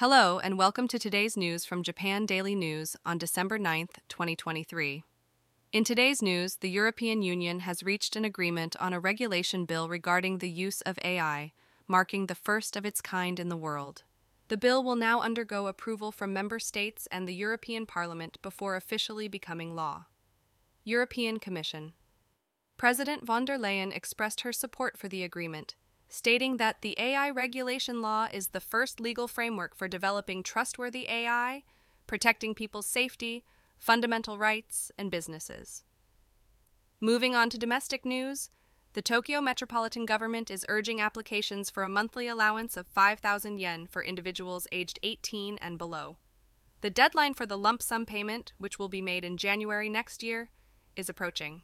Hello, and welcome to today's news from Japan Daily News on December 9th, 2023. In today's news, the European Union has reached an agreement on a regulation bill regarding the use of AI, marking the first of its kind in the world. The bill will now undergo approval from member states and the European Parliament before officially becoming law. European Commission President von der Leyen expressed her support for the agreement stating that the AI regulation law is the first legal framework for developing trustworthy AI, protecting people's safety, fundamental rights, and businesses. Moving on to domestic news, the Tokyo Metropolitan Government is urging applications for a monthly allowance of 5,000 yen for individuals aged 18 and below. The deadline for the lump sum payment, which will be made in January next year, is approaching.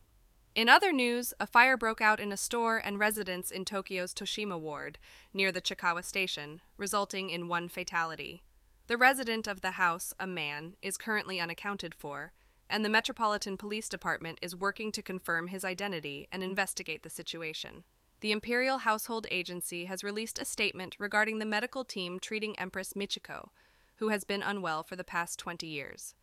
In other news, a fire broke out in a store and residence in Tokyo's Toshima ward, near the Chikawa station, resulting in one fatality. The resident of the house, a man, is currently unaccounted for, and the Metropolitan Police Department is working to confirm his identity and investigate the situation. The Imperial Household Agency has released a statement regarding the medical team treating Empress Michiko, who has been unwell for the past 20 years.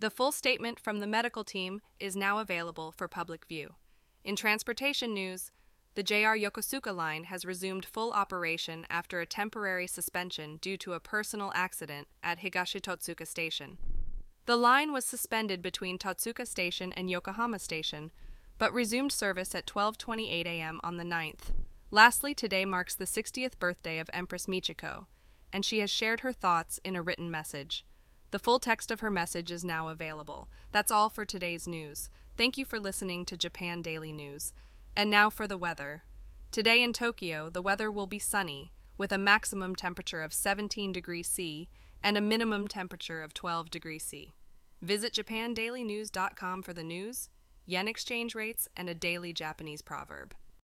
The full statement from the medical team is now available for public view. In transportation news, the JR Yokosuka line has resumed full operation after a temporary suspension due to a personal accident at Higashi Totsuka Station. The line was suspended between Totsuka Station and Yokohama Station, but resumed service at 12:28 a.m. on the 9th. Lastly, today marks the 60th birthday of Empress Michiko, and she has shared her thoughts in a written message. The full text of her message is now available. That's all for today's news. Thank you for listening to Japan Daily News. And now for the weather. Today in Tokyo, the weather will be sunny, with a maximum temperature of 17 degrees C and a minimum temperature of 12 degrees C. Visit japandailynews.com for the news, yen exchange rates, and a daily Japanese proverb.